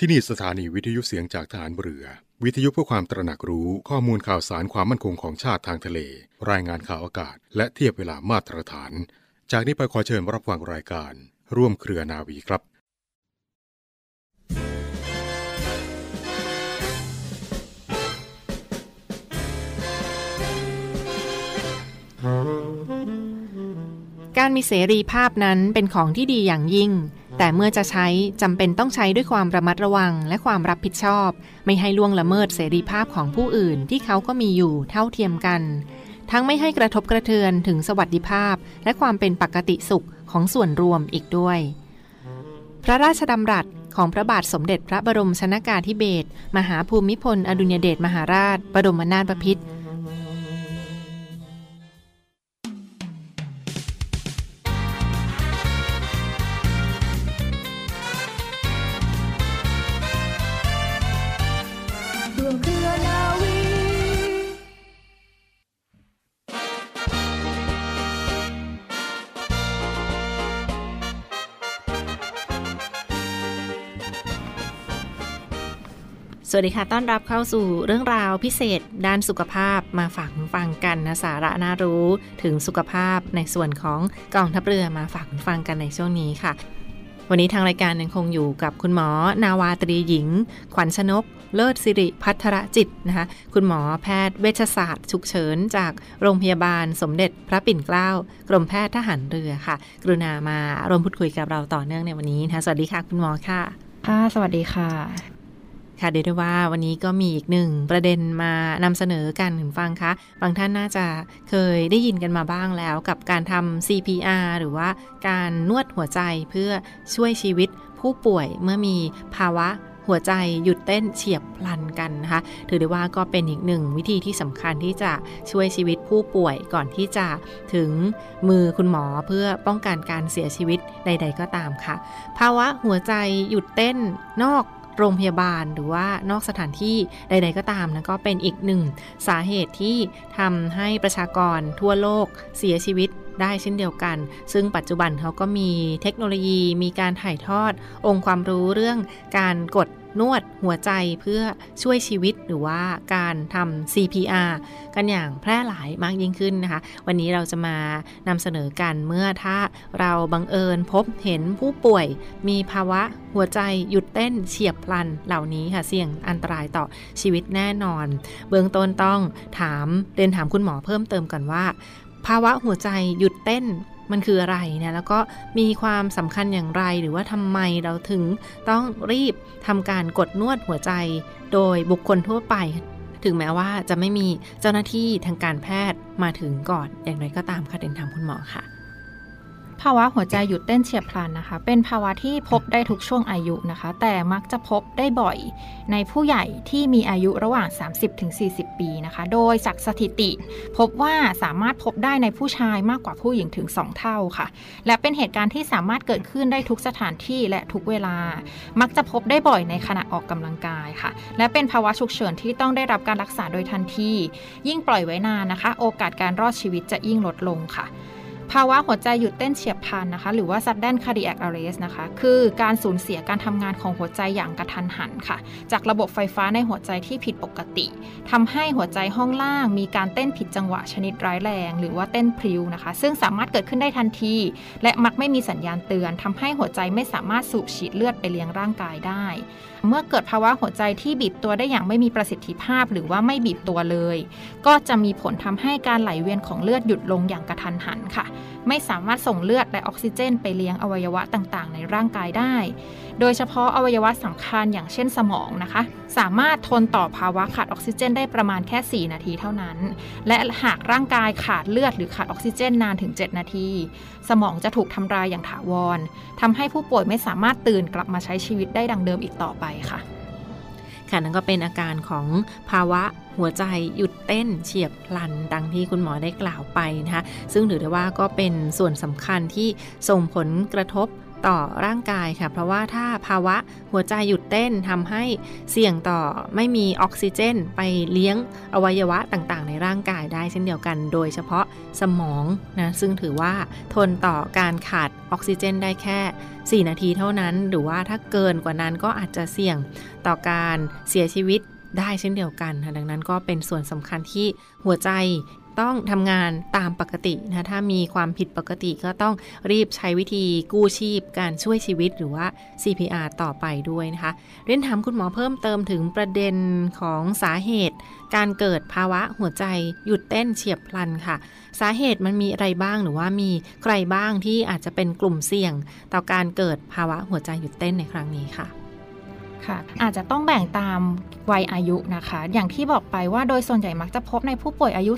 ที่นี่สถานีวิทยุเสียงจากฐานเรือ วิทยุเพื่อความตระหนักรู้ข้อมูลข่าวสารความมั่นคงของชาติทางทะเล รายงานข่าวอากาศ และเทียบเวลามาตรฐาน จากนี้ไปขอเชิญรับฟังรายการ ร่วมเครือนาวีครับการมีเสรีภาพนั้นเป็นของที่ดีอย่างยิ่ง แต่เมื่อจะใช้จำเป็นต้องใช้ด้วยความระมัดระวังและความรับผิดชอบ ไม่ให้ล่วงละเมิดเสรีภาพของผู้อื่นที่เขาก็มีอยู่เท่าเทียมกัน ทั้งไม่ให้กระทบกระเทือนถึงสวัสดิภาพ และความเป็นปกติสุขของส่วนรวมอีกด้วย พระราชดำรัสของพระบาทสมเด็จพระบรมชนากาธิเบศรมหาภูมิพล อดุลยเดชมหาราช บรมนาถบพิตร วัสดีค่ะ ต้อนรับเข้าสู่เรื่องราวพิเศษด้านสุขภาพมาฝากฟังกันนะสาระน่ารู้ถึงสุขภาพในส่วนของกองทัพเรือมาฝากฟังกันในช่วงนี้ค่ะ วันนี้ทางรายการยังคงอยู่กับคุณหมอ นาวาตรีหญิง ขวัญชนก เลิศสิริพัทรจิตนะคะ คุณหมอแพทย์เวชศาสตร์ฉุกเฉิน จากโรงพยาบาลสมเด็จพระปิ่นเกล้ากรมแพทย์ทหารเรือค่ะ กรุณามาร่วมพูดคุยกับเราต่อเนื่องในวันนี้นะคะสวัสดีค่ะ คุณหมอค่ะค่ะสวัสดีค่ะ ค่ะเดี๋ยวได้ว่าวันนี้ก็มีอีกหนึ่งประเด็นมานำเสนอกันถึงฟังคะ บางท่านน่าจะเคยได้ยินกันมาบ้างแล้วกับการทำ CPR หรือว่าการนวดหัวใจเพื่อช่วยชีวิตผู้ป่วยเมื่อมีภาวะหัวใจหยุดเต้นเฉียบพลันกันนะคะ ถือได้ว่าก็เป็นอีกหนึ่งวิธีที่สำคัญที่จะช่วยชีวิตผู้ป่วยก่อนที่จะถึงมือคุณหมอเพื่อป้องกันการเสียชีวิตใด ๆ ก็ตามค่ะ ภาวะหัวใจหยุดเต้นนอก โรงพยาบาลหรือว่านอกสถานที่ใด ๆ ก็ตามนะก็เป็นอีกหนึ่งสาเหตุที่ทำให้ประชากรทั่วโลกเสียชีวิตได้เช่นเดียวกัน ซึ่งปัจจุบันเขาก็มีเทคโนโลยี มีการถ่ายทอดองค์ความรู้เรื่องการกด นวดหัวใจเพื่อช่วยชีวิตหรือว่าการทำ CPR กันอย่างแพร่หลายมากยิ่งขึ้นนะคะ วันนี้เราจะมานำเสนอกันเมื่อถ้าเราบังเอิญพบเห็นผู้ป่วย มีภาวะหัวใจหยุดเต้นเฉียบพลันเหล่านี้ค่ะเสี่ยงอันตรายต่อชีวิตแน่นอน เบื้องต้นต้องถามเรียนถามคุณหมอเพิ่มเติมกันว่า ภาวะหัวใจหยุดเต้น มันคืออะไรนะแล้วก็มีความสำคัญอย่างไรหรือว่าทำไมเราถึงต้องรีบทำการกดนวดหัวใจ โดยบุคคลทั่วไป ถึงแม้ว่าจะไม่มีเจ้าหน้าที่ทางการแพทย์มาถึงก่อน อย่างไรก็ตามค่ะเดินทางคุณหมอค่ะ ภาวะหัวใจหยุดเต้นเฉียบพลันนะคะ เป็นภาวะที่พบได้ทุกช่วงอายุนะคะ แต่มักจะพบได้บ่อยในผู้ใหญ่ที่มีอายุระหว่าง 30-40 ปีนะคะ โดยจากสถิติ พบว่าสามารถพบได้ในผู้ชายมากกว่าผู้หญิงถึง 2 เท่าค่ะ และเป็นเหตุการณ์ที่สามารถเกิดขึ้นได้ทุกสถานที่และทุกเวลา มักจะพบได้บ่อยในขณะออกกำลังกายค่ะ และเป็นภาวะฉุกเฉินที่ต้องได้รับการรักษาโดยทันที ยิ่งปล่อยไว้นานนะคะ โอกาสการรอดชีวิตจะยิ่งลดลงค่ะ ภาวะหัวใจหยุดเต้นเฉียบพลันนะคะ หรือว่า sudden cardiac arrest นะคะ คือการสูญเสียการทำงานของหัวใจอย่างกระทันหันค่ะ จากระบบไฟฟ้าในหัวใจที่ผิดปกติทำให้หัวใจห้องล่าง มีการเต้นผิดจังหวะชนิดร้ายแรง หรือว่าเต้นพริ้วนะคะ ซึ่งสามารถเกิดขึ้นได้ทันที และมักไม่มีสัญญาณเตือนทำให้หัวใจไม่สามารถสูบฉีดเลือดไปเลี้ยงร่างกายได้ เมื่อเกิดภาวะหัวใจที่บีบตัวได้อย่างไม่มีประสิทธิภาพ หรือว่าไม่บีบตัวเลย ก็จะมีผลทำให้การไหลเวียนของเลือดหยุดลงอย่างกระทันหันค่ะไม่สามารถส่งเลือดและออกซิเจน ไปเลี้ยงอวัยวะต่างๆ ในร่างกายได้ โดยเฉพาะอวัยวะสำคัญอย่างเช่นสมองนะคะ สามารถทนต่อภาวะขาดออกซิเจน ได้ประมาณแค่ 4 นาทีเท่านั้น และหากร่างกายขาดเลือดหรือขาดออกซิเจนนานถึง 7 นาที สมองจะถูกทำลายอย่างถาวรทำให้ผู้ป่วยไม่สามารถตื่นกลับมาใช้ชีวิตได้ดังเดิมอีกต่อไปค่ะ ค่ะนั่นก็เป็นอาการของภาวะหัวใจหยุดเต้นเฉียบพลันดังที่คุณหมอได้กล่าวไปนะคะซึ่งถือได้ว่าก็เป็นส่วนสำคัญที่ส่งผลกระทบ ต่อร่างกายค่ะ เพราะว่าถ้าภาวะหัวใจหยุดเต้นทำให้เสี่ยงต่อไม่มีออกซิเจน ไปเลี้ยงอวัยวะต่างๆ ในร่างกายได้เช่นเดียวกัน โดยเฉพาะสมองนะซึ่งถือว่าทนต่อการขาดออกซิเจนได้แค่ 4 นาทีเท่านั้น หรือว่าถ้าเกินกว่านั้นก็อาจจะเสี่ยงต่อการเสียชีวิตได้เช่นเดียวกันดังนั้นก็เป็นส่วนสำคัญที่หัวใจ ต้องทำงานตามปกตินะถ้ามีความผิดปกติก็ต้องรีบใช้วิธีกู้ชีพการช่วยชีวิตหรือว่า CPR ต่อไปด้วยนะคะเรียนถามคุณหมอเพิ่มเติมถึงประเด็นของสาเหตุ การเกิดภาวะหัวใจหยุดเต้นเฉียบพลันค่ะ สาเหตุมันมีอะไรบ้างหรือว่ามีใครบ้างที่อาจจะเป็นกลุ่มเสี่ยง ต่อการเกิดภาวะหัวใจหยุดเต้นในครั้งนี้ค่ะ ค่ะ อาจจะต้องแบ่งตามวัยอายุนะคะ อย่างที่บอกไปว่าโดยส่วนใหญ่มักจะพบในผู้ป่วยอายุ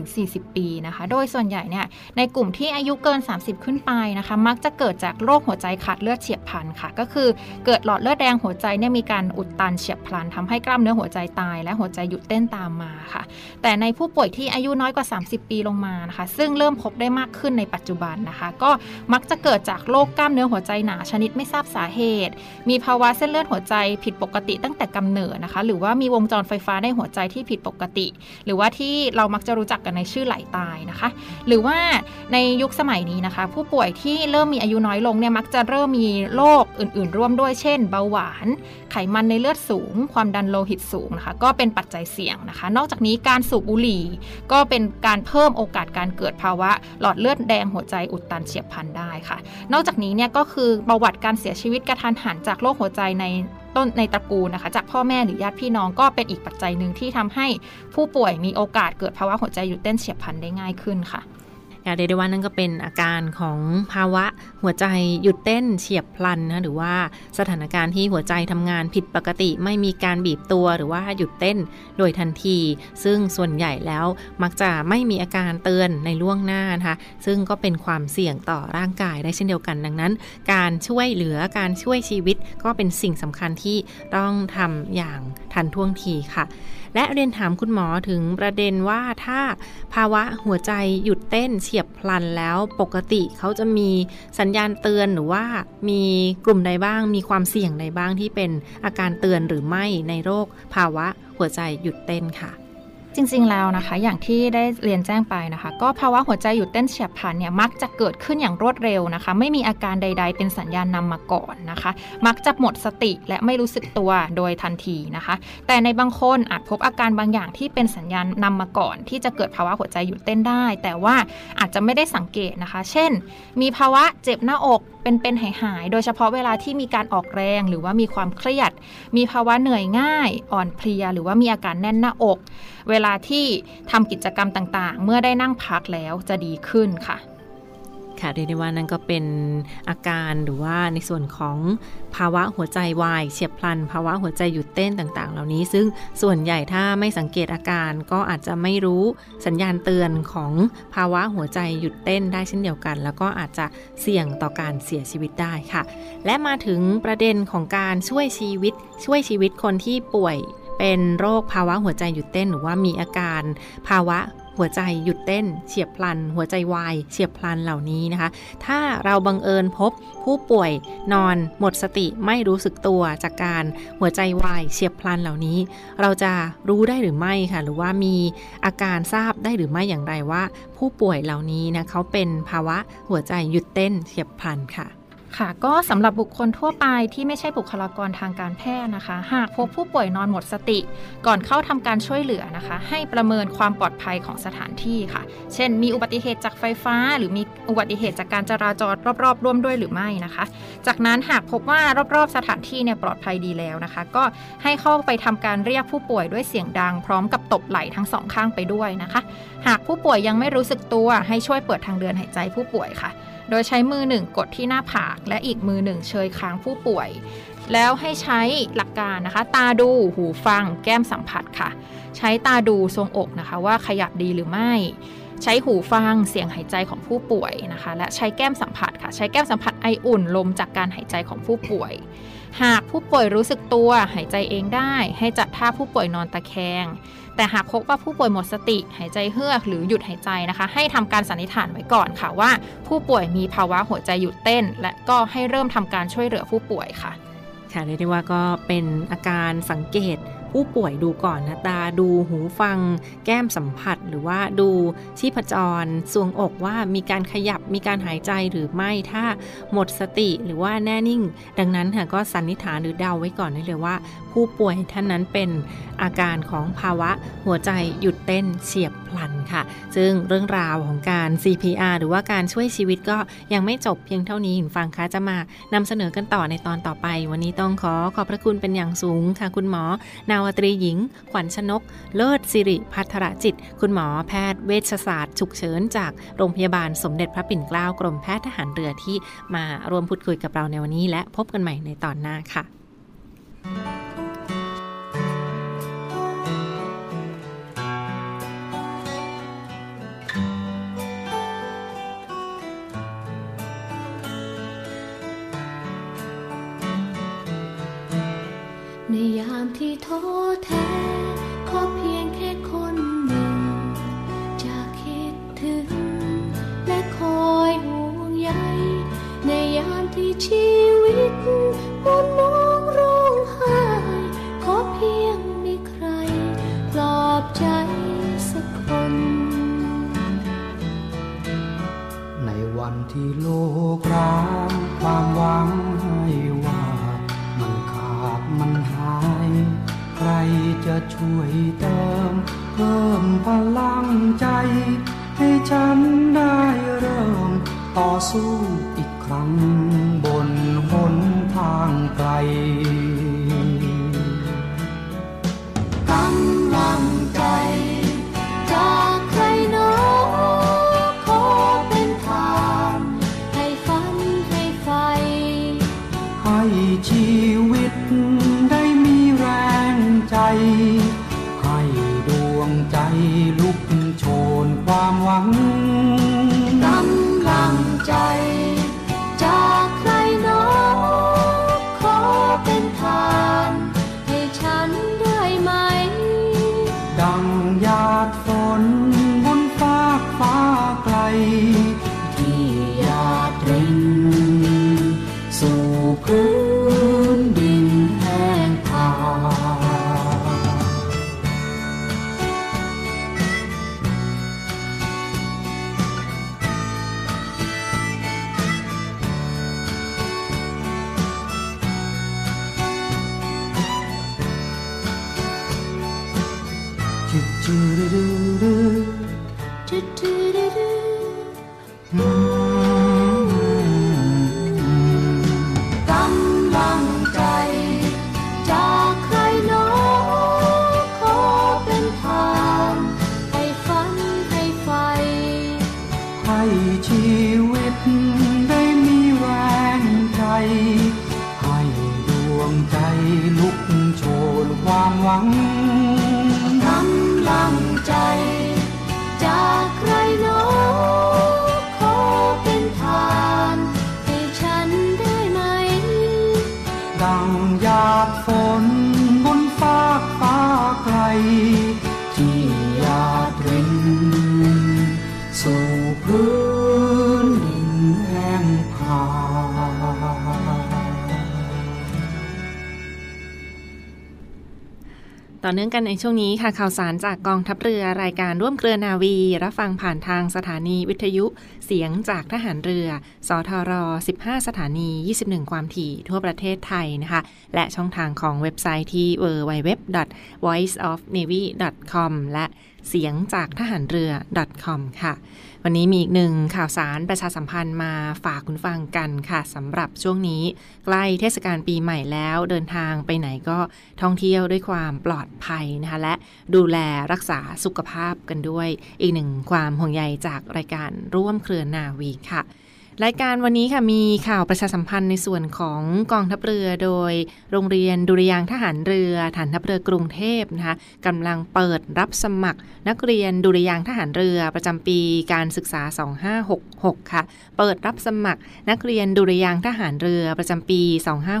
30-40 ปีนะคะ โดยส่วนใหญ่เนี่ยในกลุ่มที่อายุเกิน 30 ขึ้นไปนะคะ มักจะเกิดจากโรคหัวใจขาดเลือดเฉียบพลันค่ะ ก็คือเกิดหลอดเลือดแดงหัวใจเนี่ยมีการอุดตันเฉียบพลันทำให้กล้ามเนื้อหัวใจตาย และหัวใจหยุดเต้นตามมาค่ะ แต่ในผู้ป่วยที่อายุน้อยกว่า 30 ปีลงมานะคะ ซึ่งเริ่มพบได้มากขึ้นในปัจจุบันนะคะ ก็มักจะเกิดจากโรคกล้ามเนื้อหัวใจหนาชนิดไม่ทราบสาเหตุ มีภาวะเส้นเลือดหัวใจผิดปกติตั้งแต่กำเนิดนะคะ หรือว่ามีวงจรไฟฟ้าในหัวใจที่ผิดปกติ หรือว่าที่เรามักจะรู้จักกันในชื่อไหลตายนะคะ หรือว่าในยุคสมัยนี้นะคะ ผู้ป่วยที่เริ่มมีอายุน้อยลงเนี่ยมักจะเริ่มมีโรคอื่น ๆ ร่วมด้วยเช่น เบาหวาน ไขมันในเลือดสูง ความดันโลหิตสูงนะคะ ก็เป็นปัจจัยเสี่ยงนะคะ นอกจากนี้การสูบบุหรี่ ก็เป็นการเพิ่มโอกาสการเกิดภาวะ หลอดเลือดแดงหัวใจอุดตันเฉียบพลันได้ค่ะ นอกจากนี้เนี่ยก็คือประวัติการเสียชีวิตกระทันหันจากโรคหัวใจในต้นในตระกูลนะคะ จากพ่อแม่หรือญาติพี่น้องก็เป็นอีกปัจจัยหนึ่งที่ทำให้ผู้ป่วยมีโอกาสเกิดภาวะหัวใจหยุดเต้นเฉียบพลันได้ง่ายขึ้นค่ะ เรียกได้ว่านั่นก็เป็นอาการของภาวะหัวใจหยุดเต้นเฉียบพลันนะหรือว่าสถานการณ์ที่หัวใจทำงานผิดปกติ ไม่มีการบีบตัวหรือว่าหยุดเต้นโดยทันที ซึ่งส่วนใหญ่แล้วมักจะไม่มีอาการเตือนในล่วงหน้านะคะซึ่งก็เป็นความเสี่ยงต่อร่างกายได้เช่นเดียวกันดังนั้น การช่วยเหลือการช่วยชีวิตก็เป็นสิ่งสำคัญที่ต้องทำอย่างทันท่วงทีค่ะ และเรียนถามคุณหมอถึงประเด็นว่าถ้าภาวะหัวใจหยุดเต้นเฉียบพลันแล้วปกติเขาจะมีสัญญาณเตือนหรือว่ามีกลุ่มใดบ้าง มีความเสี่ยงใดบ้างที่เป็นอาการเตือนหรือไม่ในโรคภาวะหัวใจหยุดเต้นค่ะ จริงๆแล้วนะคะ อย่างที่ได้เรียนแจ้งไปนะคะ ก็ภาวะหัวใจหยุดเต้นเฉียบพลันเนี่ยมักจะเกิดขึ้นอย่างรวดเร็วนะคะ ไม่มีอาการใด ๆ เป็นสัญญาณนำมาก่อนนะคะ มักจะหมดสติและไม่รู้สึกตัวโดยทันทีนะคะ แต่ในบางคนอาจพบอาการบางอย่างที่เป็นสัญญาณนำมาก่อน ที่จะเกิดภาวะหัวใจหยุดเต้นได้ แต่ว่าอาจจะไม่ได้สังเกตนะคะ เช่น มีภาวะเจ็บหน้าอกเป็นๆหายๆ โดยเฉพาะเวลาที่มีการออกแรงหรือว่ามีความเครียด มีภาวะเหนื่อยง่าย อ่อนเพลีย หรือว่ามีอาการแน่นหน้าอก เวลาที่ทำกิจกรรมต่างๆ เมื่อได้นั่งพักแล้วจะดีขึ้นค่ะ ค่ะเรียกได้ว่านั่นก็เป็นอาการหรือว่าในส่วนของภาวะหัวใจวายเฉียบพลัน ภาวะหัวใจหยุดเต้นต่างๆ เหล่านี้ ซึ่งส่วนใหญ่ถ้าไม่สังเกตอาการก็อาจจะไม่รู้สัญญาณเตือนของภาวะหัวใจหยุดเต้นได้เช่นเดียวกัน แล้วก็อาจจะเสี่ยงต่อการเสียชีวิตได้ค่ะ และมาถึงประเด็นของการช่วยชีวิต ช่วยชีวิตคนที่ป่วย เป็นโรคภาวะหัวใจหยุดเต้นหรือว่ามีอาการภาวะหัวใจหยุดเต้นเฉียบพลัน หัวใจวายเฉียบพลันเหล่านี้นะคะ ถ้าเราบังเอิญพบผู้ป่วยนอนหมดสติไม่รู้สึกตัวจากการหัวใจวายเฉียบพลันเหล่านี้ เราจะรู้ได้หรือไม่ค่ะ หรือว่ามีอาการทราบได้หรือไม่อย่างไรว่า ผู้ป่วยเหล่านี้นะเขาเป็นภาวะหัวใจหยุดเต้นเฉียบพลันค่ะ ค่ะก็สำหรับบุคคลทั่วไปที่ไม่ใช่บุคลากรทางการแพทย์นะคะ หากพบผู้ป่วยนอนหมดสติ ก่อนเข้าทำการช่วยเหลือนะคะ ให้ประเมินความปลอดภัยของสถานที่ค่ะ เช่น มีอุบัติเหตุจากไฟฟ้า หรือมีอุบัติเหตุจากการจราจรรอบๆ ร่วมด้วยหรือไม่นะคะ จากนั้นหากพบว่ารอบๆ สถานที่เนี่ยปลอดภัยดีแล้วนะคะ ก็ให้เข้าไปทำการเรียกผู้ป่วยด้วยเสียงดัง พร้อมกับตบไหล่ทั้งสองข้างไปด้วยนะคะ หากผู้ป่วยยังไม่รู้สึกตัวให้ช่วยเปิดทางเดินหายใจผู้ป่วยค่ะ โดยใช้มือหนึ่งกดที่หน้าผาก และอีกมือหนึ่งเชยค้างผู้ป่วย แล้วให้ใช้หลักการนะคะ ตาดูหูฟัง แก้มสัมผัสค่ะ ใช้ตาดูทรงอกนะคะ ว่าขยับดีหรือไม่ ใช้หูฟังเสียงหายใจของผู้ป่วยนะคะ และใช้แก้มสัมผัสค่ะ ใช้แก้มสัมผัสไออุ่นลมจากการหายใจของผู้ป่วย หากผู้ป่วยรู้สึกตัวหายใจเองได้ ให้จัดท่าผู้ป่วยนอนตะแคง แต่หากพบว่าผู้ป่วยหมดสติ หายใจเฮือกหรือหยุดหายใจนะคะ ให้ทำการสันนิษฐานไว้ก่อนค่ะว่า ผู้ป่วยมีภาวะหัวใจหยุดเต้น และก็ให้เริ่มทำการช่วยเหลือผู้ป่วยค่ะค่ะเรียกได้ว่าก็เป็นอาการสังเกต ผู้ป่วยดูก่อนนะตาดูหูฟัง แก้มสัมผัส หรือว่าดูชีพจรสวงอกว่ามีการขยับมีการหายใจหรือไม่ถ้าหมดสติหรือว่าแน่นิ่ง ดังนั้นค่ะก็สันนิษฐานหรือเดาไว้ก่อนได้เลยว่า ผู้ป่วยท่านนั้นเป็นอาการของภาวะหัวใจหยุดเต้นเฉียบพลันค่ะ ซึ่งเรื่องราวของการ CPR หรือว่าการช่วยชีวิตก็ยังไม่จบเพียงเท่านี้คุณฟังคะจะมานำเสนอกันต่อในตอนต่อไป วันนี้ต้องขอขอบพระคุณเป็นอย่างสูงค่ะ คุณหมอนาวตรีหญิง ขวัญชนก เลิศสิริพัทรจิต คุณหมอแพทย์เวชศาสตร์ฉุกเฉินจากโรงพยาบาลสมเด็จพระปิ่นเกล้ากรมแพทย์ทหารเรือที่มารวมพูดคุยกับเราในวันนี้ และพบกันใหม่ในตอนหน้าค่ะ ยามที่ท้อแท้ ขอเพียงแค่คนหนึ่ง จะคิดถึง และคอยห่วงใยในยามที่ชีวิตมนมอง ช่วยเติมเพิ่มพลังใจ ให้ฉันได้เริ่มต่อสู้ ดังหยาดฝนบนฟากฟ้าไกล ต่อเนื่องกันในช่วงนี้ค่ะข่าวสารจากกองทัพเรือรายการร่วมเครือนาวี รับฟังผ่านทางสถานีวิทยุเสียงจากทหารเรือ สทร 15 สถานี 21 ความถี่ทั่วประเทศไทยนะคะ และช่องทางของเว็บไซต์ที่ www.voiceofnavy.com และเสียงจากทหารเรือ .com ค่ะ วันนี้มีอีกหนึ่งข่าวสารประชาสัมพันธ์มาฝากคุณฟังกันค่ะสำหรับช่วงนี้ ใกล้เทศกาลปีใหม่แล้วเดินทางไปไหนก็ท่องเที่ยวด้วยความปลอดภัยนะคะและดูแลรักษาสุขภาพกันด้วย อีกหนึ่งความห่วงใยจากรายการร่วมเครือนาวีค่ะ รายการวันนี้ค่ะมีข่าวประชาสัมพันธ์ในส่วนของกองทัพเรือโดยโรงเรียนดุริยางทหารเรือฐานทัพเรือกรุงเทพนะคะกำลังเปิดรับสมัคร นักเรียนดุริยางทหารเรือประจำปีการศึกษา 2566 ค่ะ เปิดรับสมัคร นักเรียนดุริยางทหารเรือประจำปี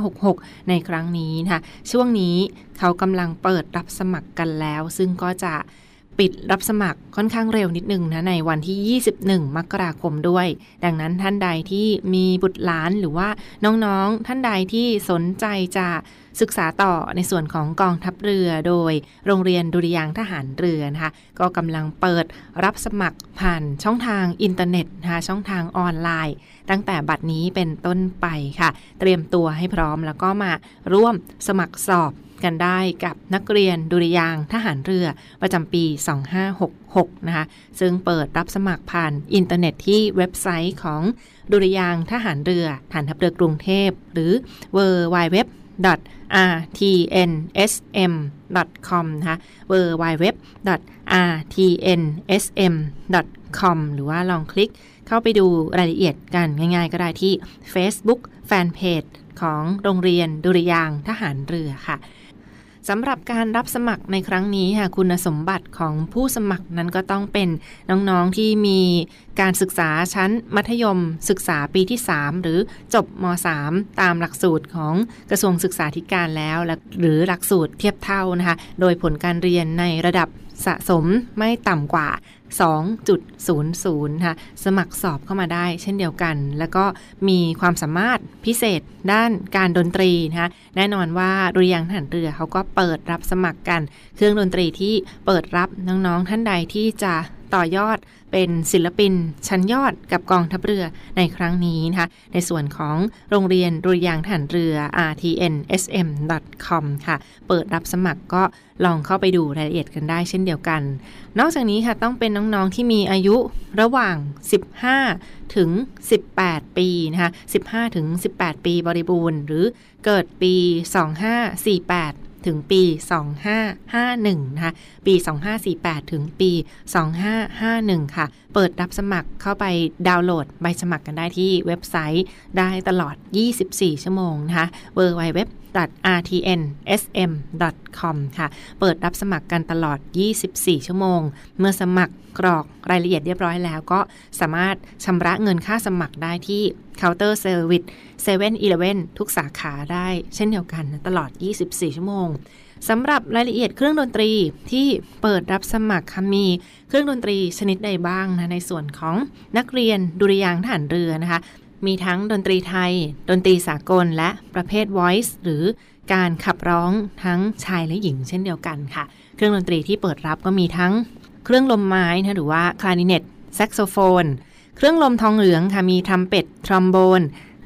2566 ในครั้งนี้นะคะช่วงนี้เขากำลังเปิดรับสมัครกันแล้ว ซึ่งก็จะ ปิดรับสมัครค่อนข้างเร็วนิดนึงนะในวันที่ 21 มกราคมด้วย ดังนั้นท่านใดที่มีบุตรหลานหรือว่าน้องๆ ท่านใดที่สนใจจะศึกษาต่อในส่วนของกองทัพเรือโดยโรงเรียนดุริยางทหารเรือนะคะก็กำลังเปิดรับสมัครผ่านช่องทางอินเทอร์เน็ตนะคะช่องทางออนไลน์ ตั้งแต่บัดนี้เป็นต้นไปค่ะ เตรียมตัวให้พร้อมแล้วก็มาร่วมสมัครสอบ กันได้กับนักเรียนดุริยางทหารเรือประจำปี 2566 นะคะ ซึ่งเปิดรับสมัครผ่านอินเทอร์เน็ตที่เว็บไซต์ของดุริยางทหารเรือฐานทัพเรือกรุงเทพ หรือ w w w rtnsm.com นะคะ w w w rtnsm.com หรือว่าลองคลิกเข้าไปดูรายละเอียดกันง่ายๆ ก็ได้ที่ Facebook Fanpage ของโรงเรียนดุริยางทหารเรือค่ะ สำหรับการรับสมัครในครั้งนี้ค่ะคุณสมบัติของผู้สมัครนั้นก็ต้องเป็นน้องๆที่มีการศึกษาชั้นมัธยม ศึกษาปีที่ 3 หรือจบม .3 ตามหลักสูตรของกระทรวงศึกษาธิการแล้ว หรือหลักสูตรเทียบเท่านะคะ โดยผลการเรียนในระดับ สะสมไม่ต่ำกว่า 2.00ค่ะสมัครสอบเข้ามาได้เช่นเดียวกัน แล้วก็มีความสามารถพิเศษด้านการดนตรีนะคะแน่นอนว่าดุริยางทหารเรือเขาก็เปิดรับสมัครกัน เครื่องดนตรีที่เปิดรับน้องๆท่านใดที่จะต่อยอด เป็นศิลปินชั้นยอดกับกองทัพเรือในครั้งนี้นะคะในส่วนของโรงเรียนดุริยางทหารเรือ rtnsm.com ค่ะ เปิดรับสมัครก็ลองเข้าไปดูรายละเอียดกันได้เช่นเดียวกัน นอกจากนี้ค่ะต้องเป็นน้องๆที่มีอายุระหว่าง 15 ถึง 18 ปีนะคะ 15 ถึง 18 ปีบริบูรณ์ หรือเกิดปี 2548 ถึงปี 2551 นะคะ ปี 2548 ถึงปี 2551 ค่ะ เปิดรับสมัครเข้าไปดาวน์โหลดใบสมัครกันได้ที่เว็บไซต์ได้ตลอด 24 ชั่วโมงนะคะ www rtnsm.com ค่ะ เปิดรับสมัครกันตลอด 24 ชั่วโมง เมื่อสมัครกรอกรายละเอียดเรียบร้อยแล้วก็สามารถชำระเงินค่าสมัครได้ที่เคาน์เตอร์เซอร์วิส7 e เ e ่ e อทุกสาขาได้เช่นเดียวกันตลอด 24 ชั่วโมงสำหรับรายละเอียดเครื่องดนตรีที่เปิดรับสมัครคะ มีเครื่องดนตรีชนิดใดบ้างนะในส่วนของนักเรียนดุริยางค์ทหารเรือนะคะ มีทั้งดนตรีไทย ดนตรีสากลและประเภท voice หรือการขับร้องทั้งชายและหญิงเช่นเดียวกันค่ะ เครื่องดนตรีที่เปิดรับก็มีทั้งเครื่องลมไม้นะหรือว่าคลาริเนตแซกโซโฟน เครื่องลมทองเหลืองค่ะมีทรัมเป็ตทรอมโบน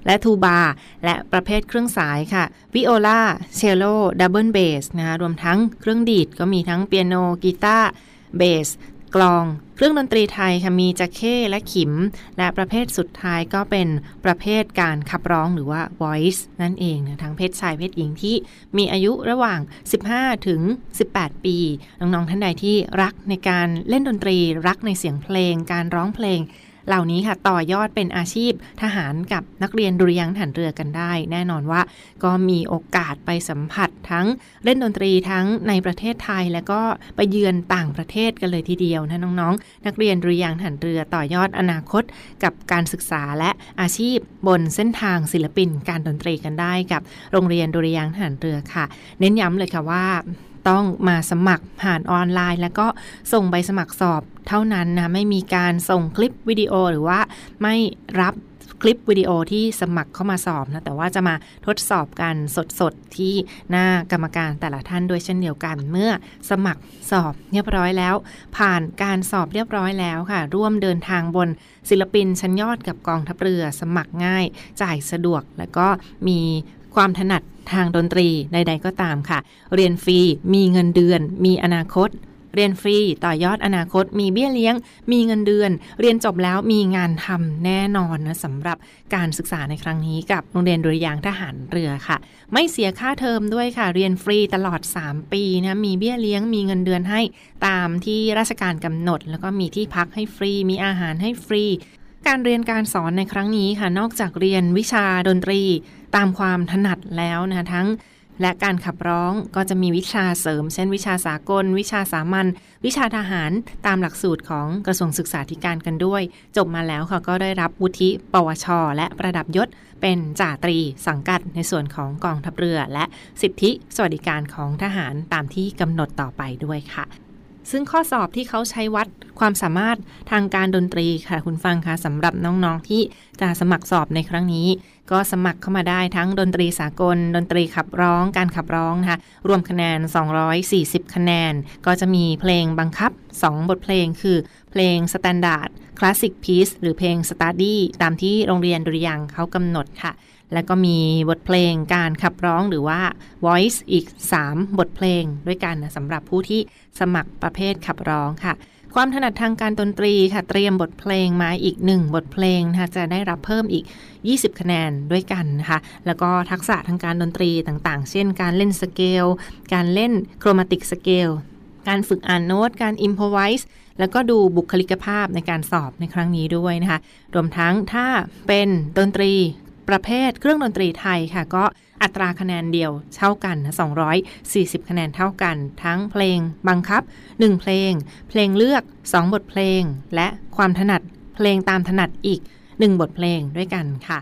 และทูบา และประเภทเครื่องสายค่ะวิโอลาเชลโลดับเบิลเบสนะคะรวมทั้งเครื่องดีดก็มีทั้งเปียโนกีตาร์เบสกลอง เครื่องดนตรีไทยค่ะมีจักเข้และขิม และประเภทสุดท้ายก็เป็นประเภทการขับร้องหรือว่า voice นั่นเองนะทั้งเพศชายเพศหญิงที่มีอายุระหว่าง 15 ถึง 18 ปี น้องๆท่านใดที่รักในการเล่นดนตรีรักในเสียงเพลง การร้องเพลง เหล่านี้ค่ะต่อยอดเป็นอาชีพทหารกับนักเรียนดุริยางค์ทหารเรือกันได้ แน่นอนว่าก็มีโอกาสไปสัมผัสทั้งเล่นดนตรีทั้งในประเทศไทย และก็ไปเยือนต่างประเทศกันเลยทีเดียวนะน้องๆ นักเรียนดุริยางค์ทหารเรือต่อยอดอนาคต กับการศึกษาและอาชีพบนเส้นทางศิลปินการดนตรีกันได้กับโรงเรียนดุริยางค์ทหารเรือค่ะ เน้นย้ำเลยค่ะว่า ต้องมาสมัครผ่านออนไลน์ แล้วก็ส่งใบสมัครสอบเท่านั้นนะไม่มีการส่งคลิปวิดีโอหรือว่าไม่รับคลิปวิดีโอที่สมัครเข้ามาสอบนะ แต่ว่าจะมาทดสอบกันสดๆ ที่หน้ากรรมการแต่ละท่านด้วยเช่นเดียวกัน เมื่อสมัครสอบเรียบร้อยแล้ว ผ่านการสอบเรียบร้อยแล้วค่ะ ร่วมเดินทางบนศิลปินชั้นยอดกับกองทัพเรือ สมัครง่าย จ่ายสะดวก แล้วก็มีความถนัดทางดนตรีใด ๆ ก็ตามค่ะ เรียนฟรีมีเงินเดือน มีอนาคต เรียนฟรีต่อยอดอนาคต มีเบี้ยเลี้ยง มีเงินเดือน เรียนจบแล้วมีงานทำแน่นอนนะสำหรับการศึกษาในครั้งนี้กับโรงเรียนดุริยางทหารเรือค่ะ ไม่เสียค่าเทอมด้วยค่ะ เรียนฟรีตลอด 3 ปีนะมีเบี้ยเลี้ยง มีเงินเดือนให้ตามที่ราชการกำหนด แล้วก็มีที่พักให้ฟรี มีอาหารให้ฟรี การเรียนการสอนในครั้งนี้ค่ะ นอกจากเรียนวิชาดนตรีตามความถนัดแล้วนะคะทั้งและการขับร้องก็จะมีวิชาเสริม เช่นวิชาสากล วิชาสามัญวิชาทหารตามหลักสูตรของกระทรวงศึกษาธิการกันด้วย จบมาแล้วค่ะก็ได้รับวุฒิปวช และประดับยศ เป็นจ่าตรีสังกัดในส่วนของกองทัพเรือ และสิทธิสวัสดิการของทหารตามที่กำหนดต่อไปด้วยค่ะ ซึ่งข้อสอบที่เขาใช้วัดความสามารถทางการดนตรีค่ะคุณฟังคะสำหรับน้องๆที่จะสมัครสอบในครั้งนี้ ก็สมัครเข้ามาได้ทั้งดนตรีสากล ดนตรีขับร้องการขับร้องนะคะรวมคะแนน 240 คะแนน ก็จะมีเพลงบังคับ 2 บทเพลงคือเพลง standard classic piece หรือเพลง study ตามที่โรงเรียนดุริยางค์เขากำหนดค่ะ แล้วก็มีบทเพลงการขับร้องหรือว่า voice อีก 3 บทเพลงด้วยกันนะสำหรับผู้ที่สมัครประเภทขับร้องค่ะ ความถนัดทางการดนตรีค่ะ เตรียมบทเพลงมาอีก 1 บทเพลงนะคะจะได้รับเพิ่มอีก 20 คะแนนด้วยกันนะคะ แล้วก็ทักษะทางการดนตรีต่างๆ เช่น การเล่นสเกล การเล่น chromatic scale การฝึกอ่านโน้ต การ improvise แล้วก็ดูบุคลิกภาพในการสอบในครั้งนี้ด้วยนะคะ รวมทั้งถ้าเป็นดนตรี ประเภทเครื่องดนตรีไทยค่ะ ก็อัตราคะแนนเดียวเท่ากันนะ240 คะแนนเท่ากัน ทั้งเพลงบังคับ 1 เพลง เพลงเลือก 2 บทเพลง และความถนัดเพลงตามถนัดอีก 1 บทเพลงด้วยกันค่ะ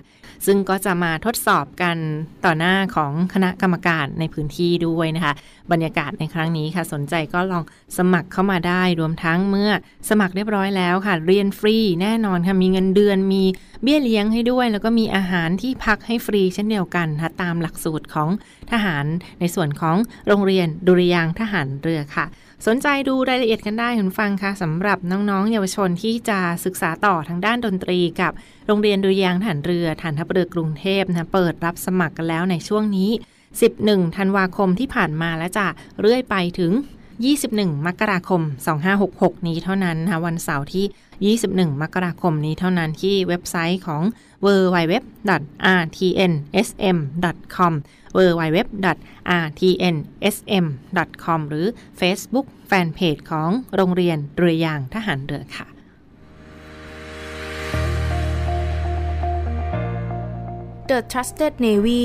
ซึ่งก็จะมาทดสอบกันต่อหน้าของคณะกรรมการในพื้นที่ด้วยนะคะ บรรยากาศในครั้งนี้ค่ะ สนใจก็ลองสมัครเข้ามาได้ รวมทั้งเมื่อสมัครเรียบร้อยแล้วค่ะ เรียนฟรีแน่นอนค่ะ มีเงินเดือน มีเบี้ยเลี้ยงให้ด้วย แล้วก็มีอาหารที่พักให้ฟรีเช่นเดียวกันค่ะตามหลักสูตรของทหารในส่วนของโรงเรียนดุริยางทหารเรือค่ะ สนใจดูรายละเอียดกันได้คุณฟังค่ะสำหรับน้องๆ เยาวชนที่จะศึกษาต่อทางด้านดนตรีกับโรงเรียนดุริยางทหารเรือฐานทัพเรือกรุงเทพนะเปิดรับสมัครกันแล้วในช่วงนี้ 11 ธันวาคมที่ผ่านมาและจะเรื่อยไปถึง 21 มกราคม 2566 นี้เท่านั้นนะวันเสาร์ที่ 21 มกราคมนี้เท่านั้นที่เว็บไซต์ของ www.rtnsm.com www.rtnsm.com หรือ Facebook แฟนเพจของโรงเรียนเรือยางทหารเรือค่ะ The Trusted Navy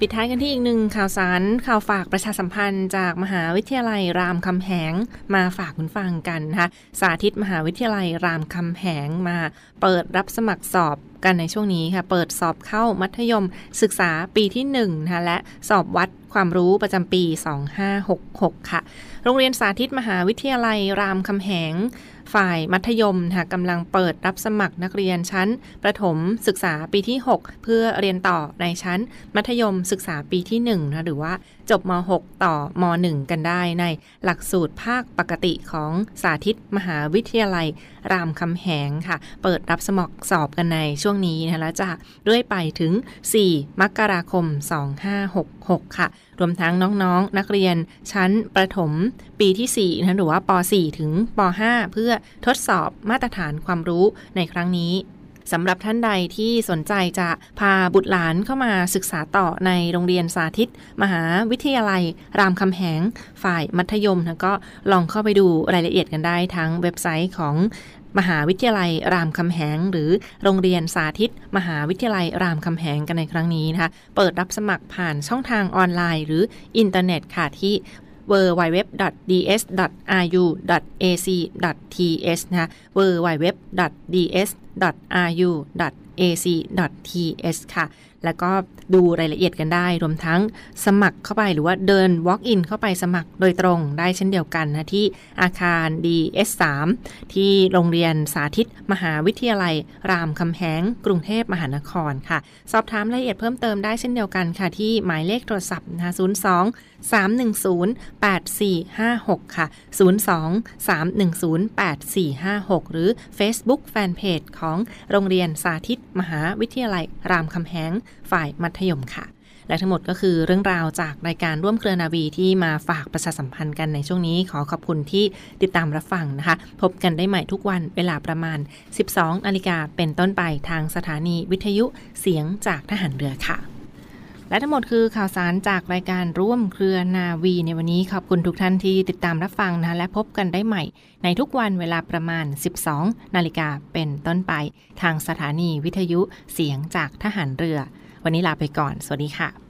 ปิดท้ายกันที่อีกหนึ่งข่าวสารข่าวฝากประชาสัมพันธ์จากมหาวิทยาลัยรามคำแหงมาฝากคุณฟังกันนะคะสาธิตมหาวิทยาลัยรามคำแหงมาเปิดรับสมัครสอบกันในช่วงนี้ค่ะ เปิดสอบเข้ามัธยมศึกษาปีที่1นะคะและสอบวัดความรู้ประจำปี 2566 ค่ะ โรงเรียนสาธิตมหาวิทยาลัยรามคำแหง ฝ่ายมัธยมค่ะกำลังเปิดรับสมัครนักเรียนชั้น ประถมศึกษาปีที่ 6 เพื่อเรียนต่อในชั้นมัธยมศึกษาปีที่1นะหรือว่าจบม 6 ต่อม 1 กันได้ในหลักสูตรภาคปกติของสาธิตมหาวิทยาลัย รามคำแหงค่ะ เปิดรับสมัครสอบกันในช่วงนี้นะแล้วจะเรื่อยไปถึง 4 มกราคม 2566 ค่ะ รวมทั้งน้องๆนนักเรียนชั้นประถมปีที่ 4 นะหรือว่าป .4 ถึงป .5 เพื่อทดสอบมาตรฐานความรู้ในครั้งนี้ สำหรับท่านใดที่สนใจจะพาบุตรหลานเข้ามาศึกษาต่อในโรงเรียนสาธิต มหาวิทยาลัย รามคำแหง ฝ่ายมัธยมนะก็ลองเข้าไปดูรายละเอียดกันได้ทั้งเว็บไซต์ของมหาวิทยาลัยรามคำแหง หรือโรงเรียนสาธิต มหาวิทยาลัยรามคำแหงกันในครั้งนี้นะคะ เปิดรับสมัครผ่านช่องทางออนไลน์ หรืออินเทอร์เน็ตค่ะที่ www.ds.ru.ac.th นะคะ www.ds.ru.ac.th ค่ะ แล้วก็ดูรายละเอียดกันได้ รวมทั้งสมัครเข้าไปหรือว่าเดิน walk in เข้าไปสมัครโดยตรงได้เช่นเดียวกันนะ ที่อาคาร DS3 ที่โรงเรียนสาธิต มหาวิทยาลัย รามคำแหง กรุงเทพมหานครค่ะ สอบถามรายละเอียดเพิ่มเติมได้เช่นเดียวกันค่ะ ที่หมายเลขโทรศัพท์นะคะ02 310 8456 ค่ะ 02 310 8456 หรือ Facebook Fanpage ของโรงเรียนสาธิต มหาวิทยาลัยรามคำแหงฝ่ายมัธยมค่ะ และทั้งหมดก็คือเรื่องราวจากรายการร่วมเครือนาวีที่มาฝากประชาสัมพันธ์กันในช่วงนี้ ขอขอบคุณที่ติดตามรับฟังนะคะ พบกันได้ใหม่ทุกวันเวลาประมาณ 12นาฬิกาเป็นต้นไปทางสถานีวิทยุเสียงจากทหารเรือค่ะและทั้งหมดคือข่าวสารจากรายการร่วมเครือนาวีในวันนี้ขอบคุณทุกท่านที่ติดตามรับฟังนะคะและพบกันได้ใหม่ ในทุกวันเวลาประมาณ 12 นาฬิกาเป็นต้นไป ทางสถานีวิทยุเสียงจากทหารเรือ วันนี้ลาไปก่อน สวัสดีค่ะ